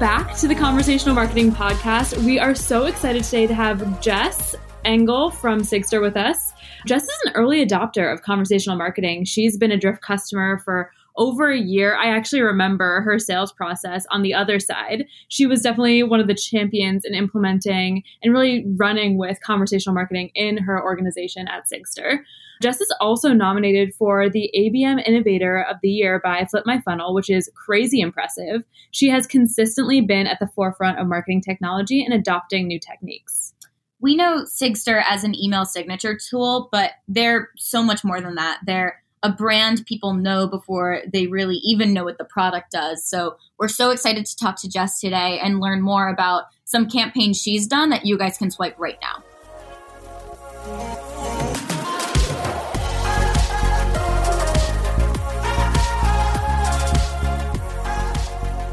Back to the Conversational Marketing Podcast. We are so excited today to have Jess Engel from Sigstr with us. Jess is an early adopter of conversational marketing. She's been a Drift customer for over a year. I actually remember her sales process on the other side. She was definitely one of the champions in implementing and really running with conversational marketing in her organization at Sigstr. Jess is also nominated for the ABM Innovator of the Year by Flip My Funnel, which is crazy impressive. She has consistently been at the forefront of marketing technology and adopting new techniques. We know Sigstr as an email signature tool, but they're so much more than that. They're a brand people know before they really even know what the product does. So we're so excited to talk to Jess today and learn more about some campaigns she's done that you guys can swipe right now.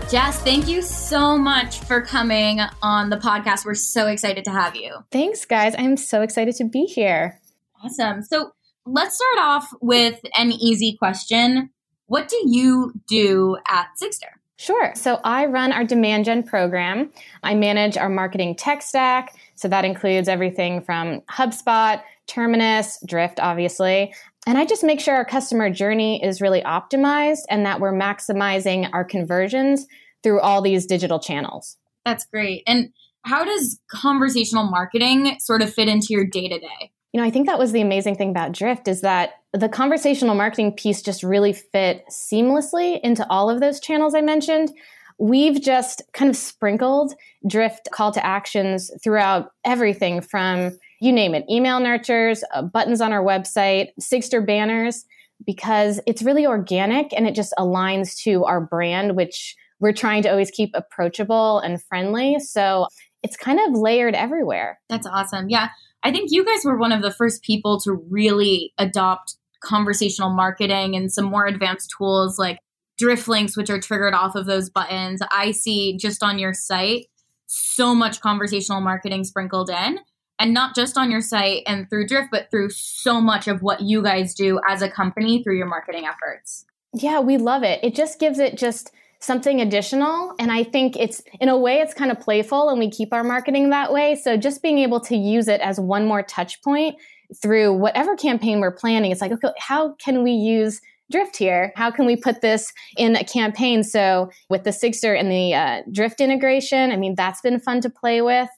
Jess, thank you so much for coming on the podcast. We're so excited to have you. Thanks, guys. I'm so excited to be here. Awesome. So let's start off with an easy question. What do you do at Sigstr? Sure. So I run our demand gen program. I manage our marketing tech stack. So that includes everything from HubSpot, Terminus, Drift, obviously. And I just make sure our customer journey is really optimized and that we're maximizing our conversions through all these digital channels. That's great. And how does conversational marketing sort of fit into your day to day? You know, I think that was the amazing thing about Drift is that the conversational marketing piece just really fit seamlessly into all of those channels I mentioned. We've just kind of sprinkled Drift call to actions throughout everything from you name it email nurtures, uh, buttons on our website, Sigstr banners, because it's really organic and it just aligns to our brand, which we're trying to always keep approachable and friendly. So it's kind of layered everywhere. That's awesome. Yeah. I think you guys were one of the first people to really adopt conversational marketing and some more advanced tools like drift links, which are triggered off of those buttons. I see just on your site so much conversational marketing sprinkled in. And not just on your site and through Drift, but through so much of what you guys do as a company through your marketing efforts. Yeah, we love it. It just gives it just something additional. And I think it's, in a way, it's kind of playful and we keep our marketing that way. So just being able to use it as one more touch point through whatever campaign we're planning, it's like, okay, how can we use Drift here? How can we put this in a campaign? So with the Sigstr and the uh, Drift integration, I mean, that's been fun to play with.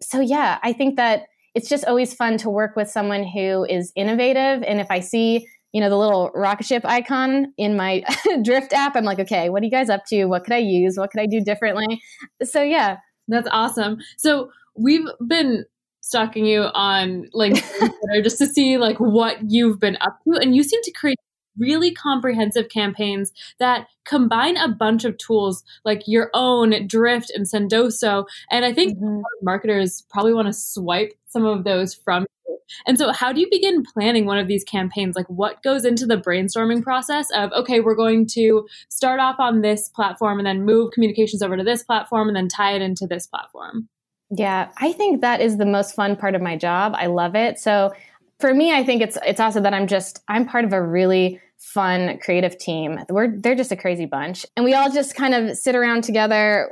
So yeah, I think that it's just always fun to work with someone who is innovative. And if I see you know, the little rocket ship icon in my Drift app. I'm like, okay, what are you guys up to? What could I use? What could I do differently? So, yeah. That's awesome. So, we've been stalking you on LinkedIn just to see like what you've been up to. And you seem to create really comprehensive campaigns that combine a bunch of tools like your own Drift and Sendoso. And I think mm-hmm. marketers probably want to swipe some of those from and so, how do you begin planning one of these campaigns? Like, what goes into the brainstorming process of, okay, we're going to start off on this platform and then move communications over to this platform and then tie it into this platform? Yeah, I think that is the most fun part of my job. I love it. So, for me, I think it's it's also that I'm just I'm part of a really fun creative team. We're they're just a crazy bunch, and we all just kind of sit around together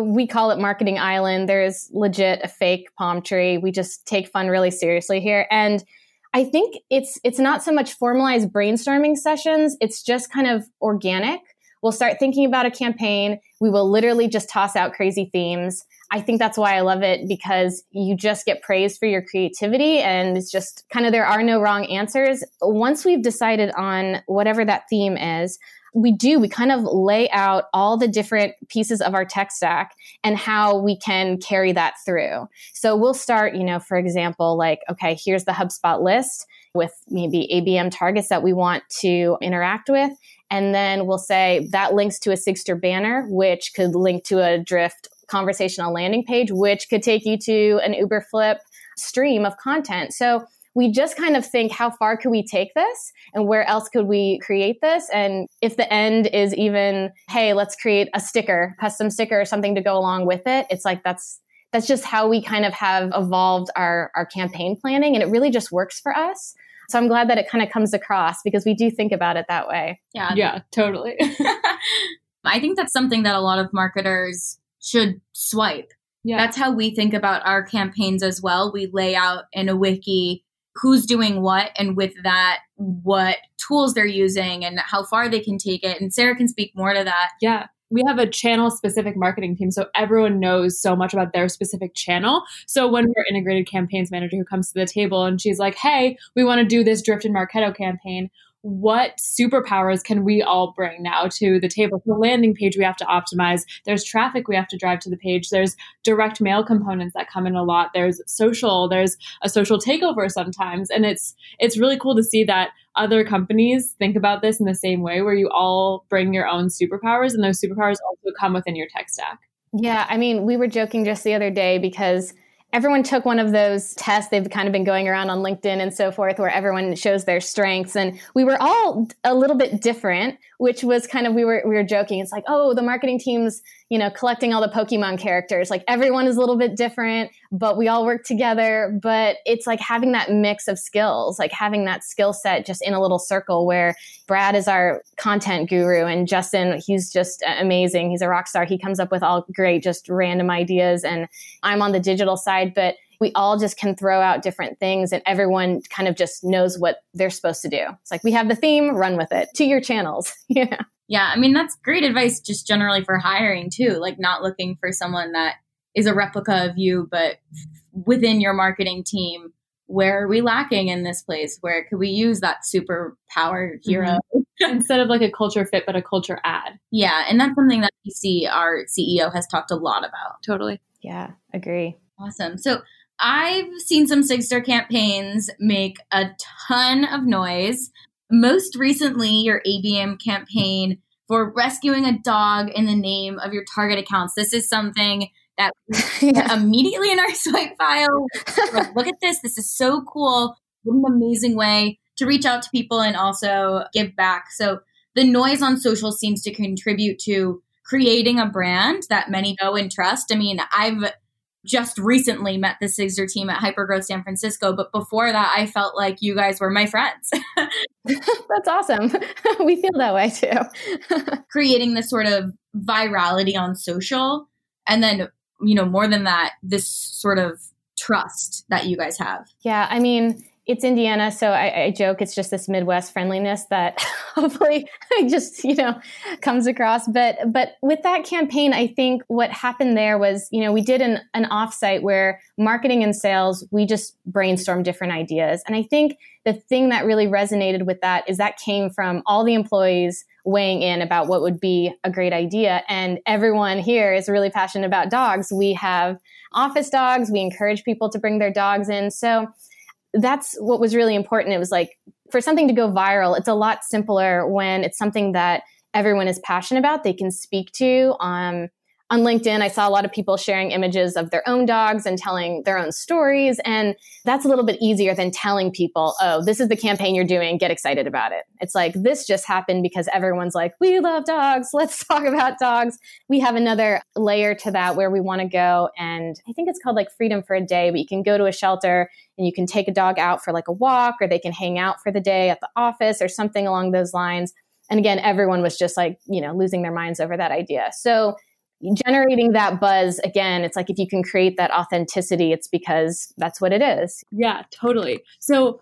we call it marketing island. There's legit a fake palm tree. We just take fun really seriously here. And I think it's it's not so much formalized brainstorming sessions, it's just kind of organic. We'll start thinking about a campaign. We will literally just toss out crazy themes. I think that's why I love it because you just get praised for your creativity and it's just kind of there are no wrong answers. Once we've decided on whatever that theme is, we do, we kind of lay out all the different pieces of our tech stack and how we can carry that through. So we'll start, you know, for example, like, okay, here's the HubSpot list with maybe ABM targets that we want to interact with. And then we'll say that links to a Sigstr banner, which could link to a Drift conversational landing page, which could take you to an Uberflip stream of content. So we just kind of think how far could we take this? And where else could we create this? And if the end is even hey let's create a sticker custom sticker or something to go along with it it's like that's that's just how we kind of have evolved our our campaign planning. And it really just works for us. So i'm glad that it kind of comes across because we do think about it that way. Yeah. Yeah totally. I think that's something that a lot of marketers should swipe. Yeah. That's how we think about our campaigns as well. We lay out in a wiki who's doing what and with that what tools they're using and how far they can take it. And sarah can speak more to that. Yeah. We have a channel specific marketing team so everyone knows so much about their specific channel. So when we're integrated campaigns manager who comes to the table and she's like hey we want to do this drift and marketo campaign what superpowers can we all bring now to the table? The landing page we have to optimize. There's traffic we have to drive to the page. There's direct mail components that come in a lot. There's social. There's a social takeover sometimes, and it's it's really cool to see that other companies think about this in the same way, where you all bring your own superpowers, and those superpowers also come within your tech stack. Yeah, I mean, we were joking just the other day because everyone took one of those tests. They've kind of been going around on LinkedIn and so forth, where everyone shows their strengths. And we were all a little bit different, which was kind of we were we were joking. It's like, oh, the marketing team's you know collecting all the Pokemon characters. Like everyone is a little bit different, but we all work together. But it's like having that mix of skills, like having that skill set just in a little circle. Where Brad is our content guru, and Justin, he's just amazing. He's a rock star. He comes up with all great, just random ideas, and I'm on the digital side but we all just can throw out different things and everyone kind of just knows what they're supposed to do. It's like we have the theme, run with it to your channels. yeah. Yeah. I mean, that's great advice just generally for hiring too, like not looking for someone that is a replica of you, but within your marketing team, where are we lacking in this place? Where could we use that superpower hero? Mm-hmm. Instead of like a culture fit, but a culture add. Yeah. And that's something that we see our CEO has talked a lot about. Totally. Yeah, agree. Awesome. So I've seen some Sigstr campaigns make a ton of noise. Most recently, your ABM campaign for rescuing a dog in the name of your target accounts. This is something that yeah. immediately in our swipe file. Like, look at this. This is so cool. What an amazing way to reach out to people and also give back. So the noise on social seems to contribute to creating a brand that many know and trust. I mean, I've just recently met the Sigstr team at Hypergrowth San Francisco, but before that, I felt like you guys were my friends. That's awesome. we feel that way too. Creating this sort of virality on social, and then, you know, more than that, this sort of trust that you guys have. Yeah. I mean, it's Indiana, so I, I, joke it's just this Midwest friendliness that hopefully just you know comes across. But but with that campaign, I think what happened there was you know we did an an offsite where marketing and sales we just brainstormed different ideas, and I think the thing that really resonated with that is that came from all the employees weighing in about what would be a great idea, and everyone here is really passionate about dogs. We have office dogs. We encourage people to bring their dogs in, so that's what was really important. It was like for something to go viral, it's a lot simpler when it's something that everyone is passionate about, they can speak to. Um, on LinkedIn, I saw a lot of people sharing images of their own dogs and telling their own stories. And that's a little bit easier than telling people, oh, this is the campaign you're doing, get excited about it. It's like, this just happened because everyone's like, we love dogs, let's talk about dogs. We have another layer to that where we want to go. And I think it's called like Freedom for a Day, but you can go to a shelter and you can take a dog out for like a walk or they can hang out for the day at the office or something along those lines. And again, everyone was just like, you know, losing their minds over that idea. So, generating that buzz again it's like if you can create that authenticity it's because that's what it is. Yeah totally. So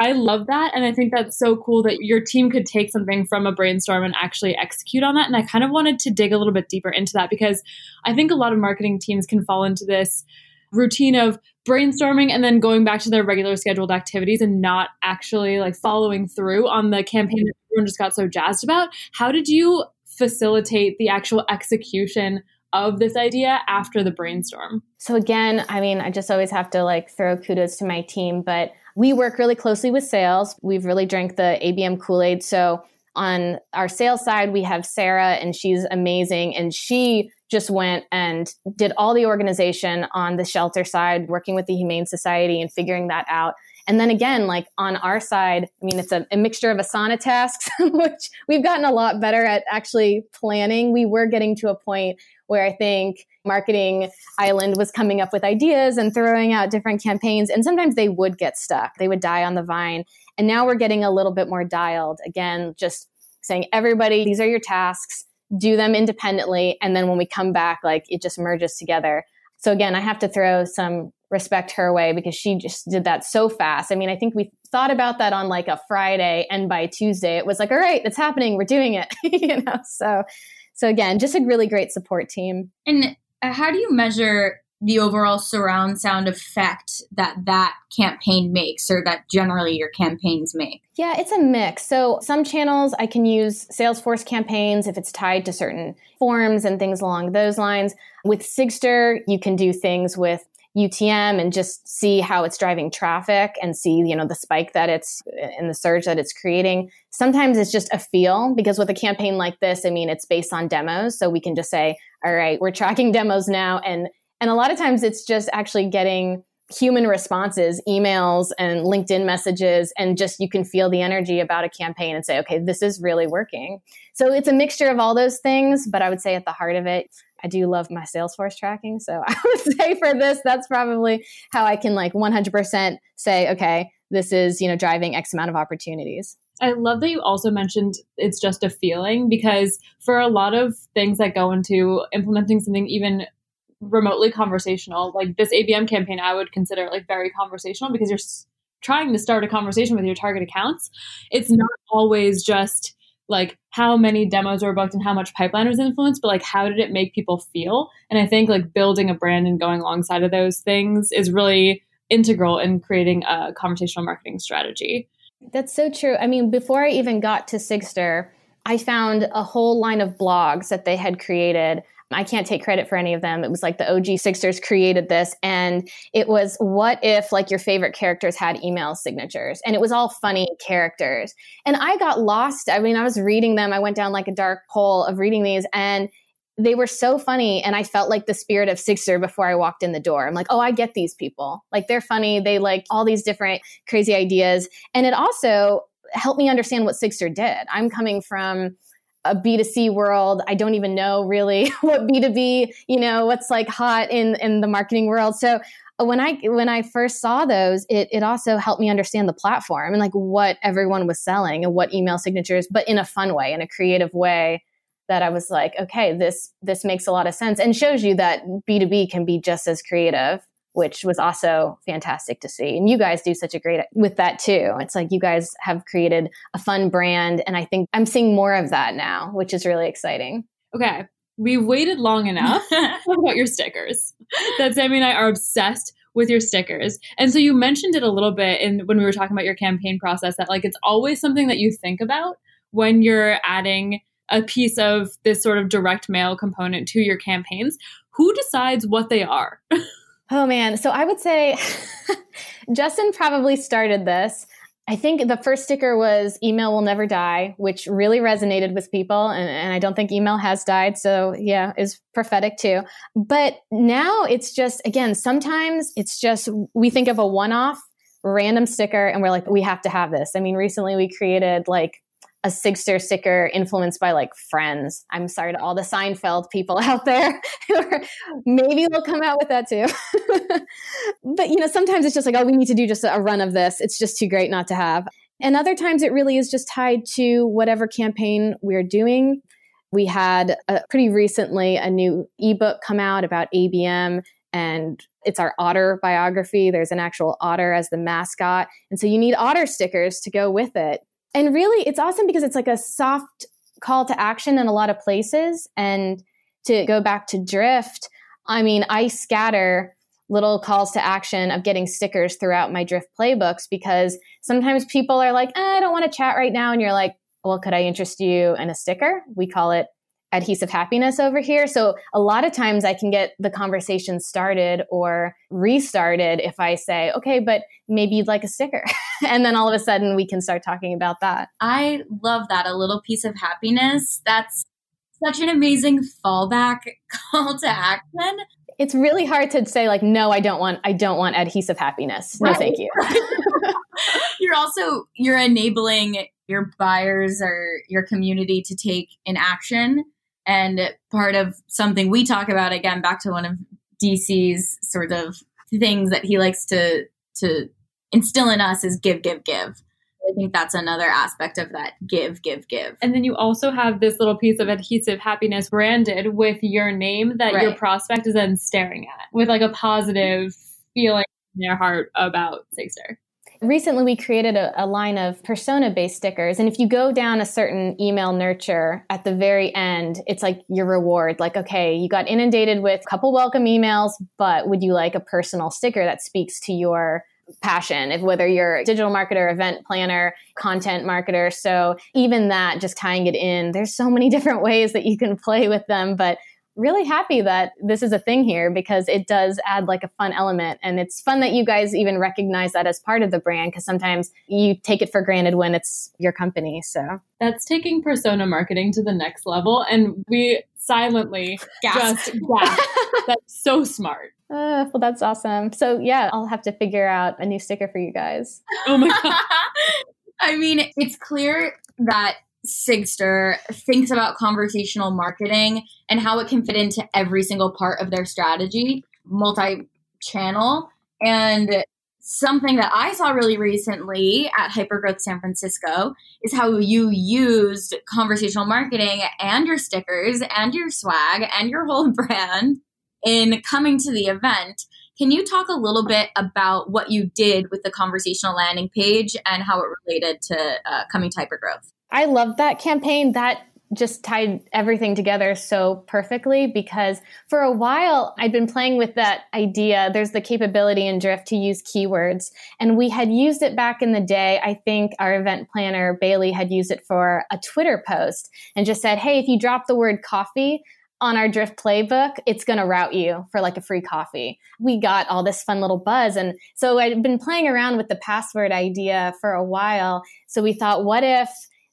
i love that and i think that's so cool that your team could take something from a brainstorm and actually execute on that and i kind of wanted to dig a little bit deeper into that because i think a lot of marketing teams can fall into this routine of brainstorming and then going back to their regular scheduled activities and not actually like following through on the campaign that everyone just got so jazzed about. How did you facilitate the actual execution of this idea after the brainstorm? So again, I mean, I just always have to like throw kudos to my team, but we work really closely with sales. We've really drank the ABM Kool-Aid. So on our sales side, we have Sarah and she's amazing and she just went and did all the organization on the shelter side, working with the Humane Society and figuring that out. And then again, like on our side, I mean, it's a, a, mixture of Asana tasks, which we've gotten a lot better at actually planning. We were getting to a point where I think Marketing Island was coming up with ideas and throwing out different campaigns. And sometimes they would get stuck, they would die on the vine. And now we're getting a little bit more dialed. Again, just saying, everybody, these are your tasks do them independently. And then when we come back, like it just merges together. So again, I have to throw some respect her way because she just did that so fast. I mean, I think we thought about that on like a Friday and by Tuesday it was like, all right, it's happening. We're doing it. you know, so, so again, just a really great support team. And uh, how do you measure the overall surround sound effect that that campaign makes or that generally your campaigns make? Yeah, it's a mix. So some channels I can use Salesforce campaigns if it's tied to certain forms and things along those lines. With Sigstr, you can do things with UTM and just see how it's driving traffic and see, you know, the spike that it's in the surge that it's creating. Sometimes it's just a feel because with a campaign like this, I mean, it's based on demos. So we can just say, all right, we're tracking demos now. And, and a lot of times it's just actually getting human responses, emails and LinkedIn messages, and just you can feel the energy about a campaign and say, okay, this is really working. So it's a mixture of all those things, but I would say at the heart of it, I do love my Salesforce tracking. So I would say for this, that's probably how I can like 100% say, okay, this is, you know, driving X amount of opportunities. I love that you also mentioned it's just a feeling because for a lot of things that go into implementing something even remotely conversational, like this ABM campaign, I would consider like very conversational because you're trying to start a conversation with your target accounts. It's not always just like how many demos were booked and how much pipeline was influenced, but like how did it make people feel? And I think like building a brand and going alongside of those things is really integral in creating a conversational marketing strategy. That's so true. I mean, before I even got to Sigstr, I found a whole line of blogs that they had created I can't take credit for any of them. It was like the OG Sigstrs created this. And it was what if like your favorite characters had email signatures? And it was all funny characters. And I got lost. I mean, I was reading them. I went down like a dark hole of reading these and they were so funny. And I felt like the spirit of Sigstr before I walked in the door. I'm like, oh, I get these people. Like they're funny. They like all these different crazy ideas. And it also helped me understand what Sigstr did. I'm coming from, a B2C world. I don't even know really what B2B, you know, what's like hot in in the marketing world. So uh, when I when I first saw those, it it also helped me understand the platform and like what everyone was selling and what email signatures, but in a fun way, in a creative way that I was like, okay, this this makes a lot of sense and shows you that B2B can be just as creative which was also fantastic to see. And you guys do such a great with that too. It's like you guys have created a fun brand and I think I'm seeing more of that now, which is really exciting. Okay. We've waited long enough about your stickers. That Sammy and I are obsessed with your stickers. And so you mentioned it a little bit in when we were talking about your campaign process that like it's always something that you think about when you're adding a piece of this sort of direct mail component to your campaigns. Who decides what they are? Oh man. So I would say Justin probably started this. I think the first sticker was email will never die, which really resonated with people. And, and, I don't think email has died. So yeah, is prophetic too. But now it's just, again, sometimes it's just, we think of a one off random sticker and we're like, we have to have this. I mean, recently we created like a Sigstr sticker influenced by like friends. I'm sorry to all the Seinfeld people out there. maybe they'll come out with that too. but you know, sometimes it's just like, oh, we need to do just a run of this. It's just too great not to have. And other times it really is just tied to whatever campaign we're doing. We had a, pretty recently a new ebook come out about ABM and it's our otter biography. There's an actual otter as the mascot. And so you need otter stickers to go with it and really it's awesome because it's like a soft call to action in a lot of places. And to go back to drift i mean i scatter little calls to action of getting stickers throughout my drift playbooks because sometimes people are like eh, i don't want to chat right now. And you're like well could i interest you in a sticker? We call it adhesive happiness over here. So a lot of times I can get the conversation started or restarted if I say, okay, but maybe you'd like a sticker. and then all of a sudden we can start talking about that. I love that. A little piece of happiness. That's such an amazing fallback call to action. It's really hard to say like, no, I don't want, I don't want adhesive happiness. No, right. thank you. you're also, you're enabling your buyers or your community to take an action and part of something we talk about again, back to one of DC's sort of things that he likes to to instill in us is give, give, give. I think that's another aspect of that give, give, give. And then you also have this little piece of adhesive happiness branded with your name that right. your prospect is then staring at with like a positive feeling in their heart about Sigstr. Recently, we created a, a line of persona based stickers. And if you go down a certain email nurture at the very end, it's like your reward. Like, okay, you got inundated with a couple welcome emails, but would you like a personal sticker that speaks to your passion if whether you're a digital marketer event planner content marketer so even that just tying it in there's so many different ways that you can play with them but really happy that this is a thing here because it does add like a fun element. And it's fun that you guys even recognize that as part of the brand because sometimes you take it for granted when it's your company. So that's taking persona marketing to the next level. And we silently Gasp. just gasp. that's so smart. Uh, well, that's awesome. So, yeah, I'll have to figure out a new sticker for you guys. Oh my God. I mean, it's clear that Sigstr thinks about conversational marketing and how it can fit into every single part of their strategy, multi channel. And something that I saw really recently at Hypergrowth San Francisco is how you used conversational marketing and your stickers and your swag and your whole brand in coming to the event. Can you talk a little bit about what you did with the conversational landing page and how it related to uh, coming to Hypergrowth? I love that campaign. That just tied everything together so perfectly because for a while I'd been playing with that idea. There's the capability in Drift to use keywords, and we had used it back in the day. I think our event planner, Bailey, had used it for a Twitter post and just said, Hey, if you drop the word coffee, on our drift playbook, it's going to route you for like a free coffee. We got all this fun little buzz. And so I'd been playing around with the password idea for a while. So we thought, what if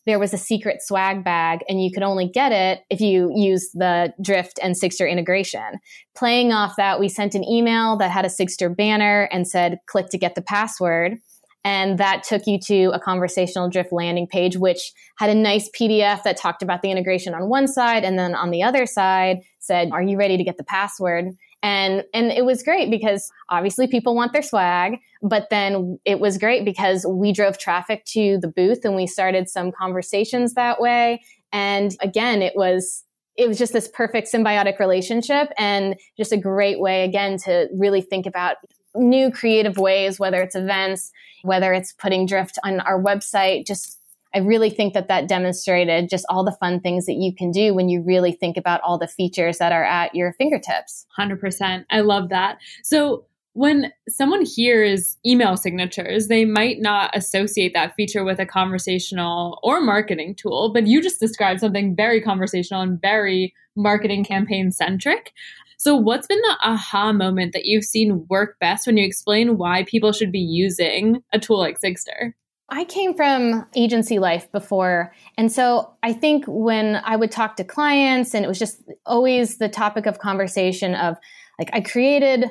there was a secret swag bag and you could only get it if you used the Drift and Sigstr integration. Playing off that, we sent an email that had a Sigstr banner and said, click to get the password. And that took you to a conversational Drift landing page, which had a nice PDF that talked about the integration on one side. And then on the other side said, Are you ready to get the password? And, and it was great because obviously people want their swag, but then it was great because we drove traffic to the booth and we started some conversations that way. And again, it was, it was just this perfect symbiotic relationship and just a great way again to really think about new creative ways, whether it's events, whether it's putting drift on our website, just I really think that that demonstrated just all the fun things that you can do when you really think about all the features that are at your fingertips. 100%. I love that. So, when someone hears email signatures, they might not associate that feature with a conversational or marketing tool, but you just described something very conversational and very marketing campaign centric. So, what's been the aha moment that you've seen work best when you explain why people should be using a tool like Sigstr? I came from agency life before. And so I think when I would talk to clients, and it was just always the topic of conversation of like, I created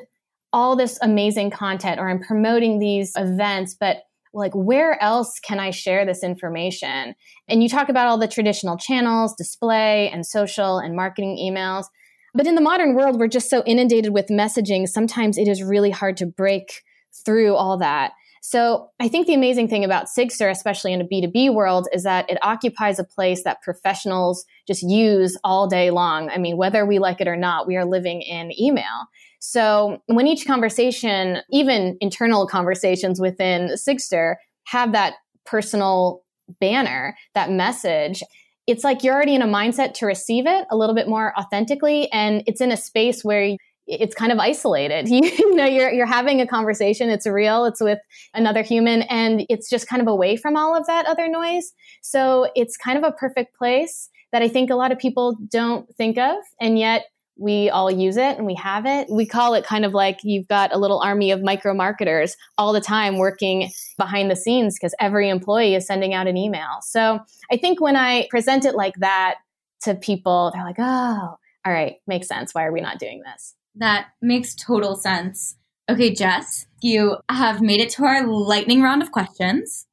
all this amazing content or I'm promoting these events, but like, where else can I share this information? And you talk about all the traditional channels, display and social and marketing emails. But in the modern world, we're just so inundated with messaging. Sometimes it is really hard to break through all that. So I think the amazing thing about Sigstr, especially in a B2B world, is that it occupies a place that professionals just use all day long. I mean, whether we like it or not, we are living in email. So when each conversation, even internal conversations within Sigstr, have that personal banner, that message, it's like you're already in a mindset to receive it a little bit more authentically. And it's in a space where it's kind of isolated. You, you, know, you're you're having a conversation. It's real. It's with another human, and it's just kind of away from all of that other noise. So it's kind of a perfect place that I think a lot of people don't think of, and yet we all use it and we have it. We call it kind of like you've got a little army of micro marketers all the time working behind the scenes because every employee is sending out an email. So I think when I present it like that to people, they're like, "Oh, all right, makes sense. Why are we not doing this?" That makes total sense. Okay, Jess, you have made it to our lightning round of questions.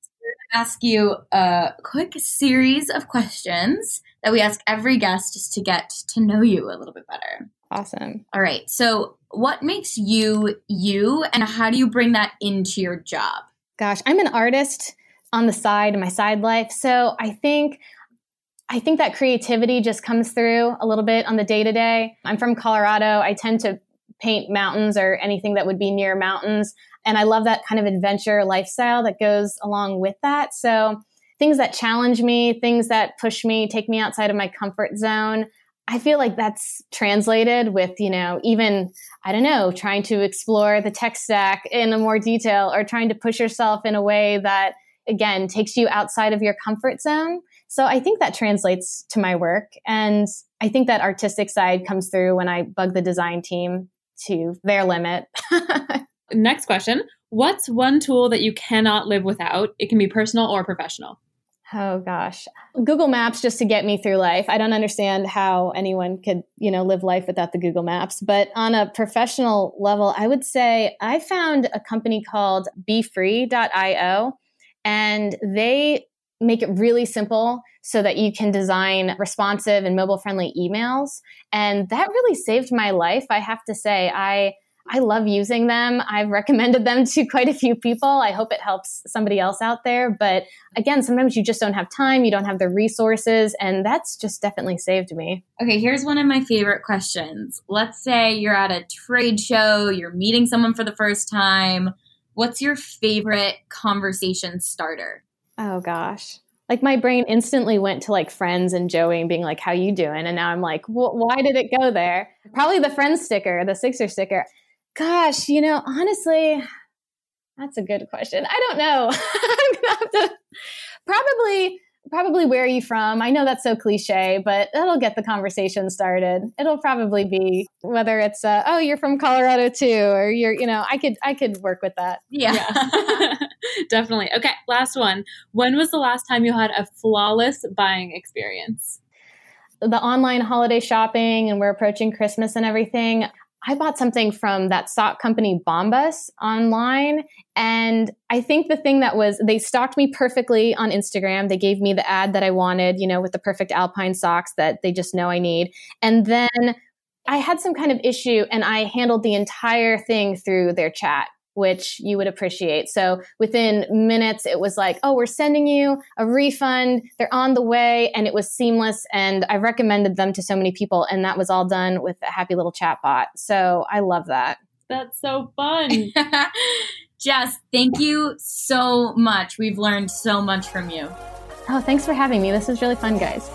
So ask you a quick series of questions that we ask every guest just to get to know you a little bit better. Awesome. All right. So, what makes you you, and how do you bring that into your job? Gosh, I'm an artist on the side in my side life. So I think I think that creativity just comes through a little bit on the day to day. I'm from Colorado. I tend to paint mountains or anything that would be near mountains. And I love that kind of adventure lifestyle that goes along with that. So things that challenge me, things that push me, take me outside of my comfort zone. I feel like that's translated with, you know, even, I don't know, trying to explore the tech stack in a more detail or trying to push yourself in a way that, again, takes you outside of your comfort zone. So I think that translates to my work. And I think that artistic side comes through when I bug the design team to their limit. Next question What's one tool that you cannot live without? It can be personal or professional. Oh gosh. Google Maps just to get me through life. I don't understand how anyone could, you know, live life without the Google Maps. But on a professional level, I would say I found a company called beefree.io and they make it really simple so that you can design responsive and mobile friendly emails. And that really saved my life. I have to say, I I love using them. I've recommended them to quite a few people. I hope it helps somebody else out there. But again, sometimes you just don't have time, you don't have the resources, and that's just definitely saved me. Okay, here's one of my favorite questions. Let's say you're at a trade show, you're meeting someone for the first time. What's your favorite conversation starter? Oh gosh. Like my brain instantly went to like friends and Joey and being like, "How you doing?" And now I'm like, "Why did it go there?" Probably the friends sticker, the Sigstr sticker. Gosh, you know, honestly, that's a good question. I don't know. I'm gonna have to probably probably where are you from? I know that's so cliche, but that'll get the conversation started. It'll probably be whether it's uh, oh you're from Colorado too, or you're you know I could I could work with that. Yeah, yeah. definitely. Okay, last one. When was the last time you had a flawless buying experience? The online holiday shopping, and we're approaching Christmas and everything. I bought something from that sock company Bombas online. And I think the thing that was, they stocked me perfectly on Instagram. They gave me the ad that I wanted, you know, with the perfect alpine socks that they just know I need. And then I had some kind of issue and I handled the entire thing through their chat which you would appreciate. So within minutes, it was like, oh, we're sending you a refund. They're on the way. And it was seamless. And I recommended them to so many people. And that was all done with a happy little chat bot. So I love that. That's so fun. Jess, thank you so much. We've learned so much from you. Oh, thanks for having me. This was really fun, guys.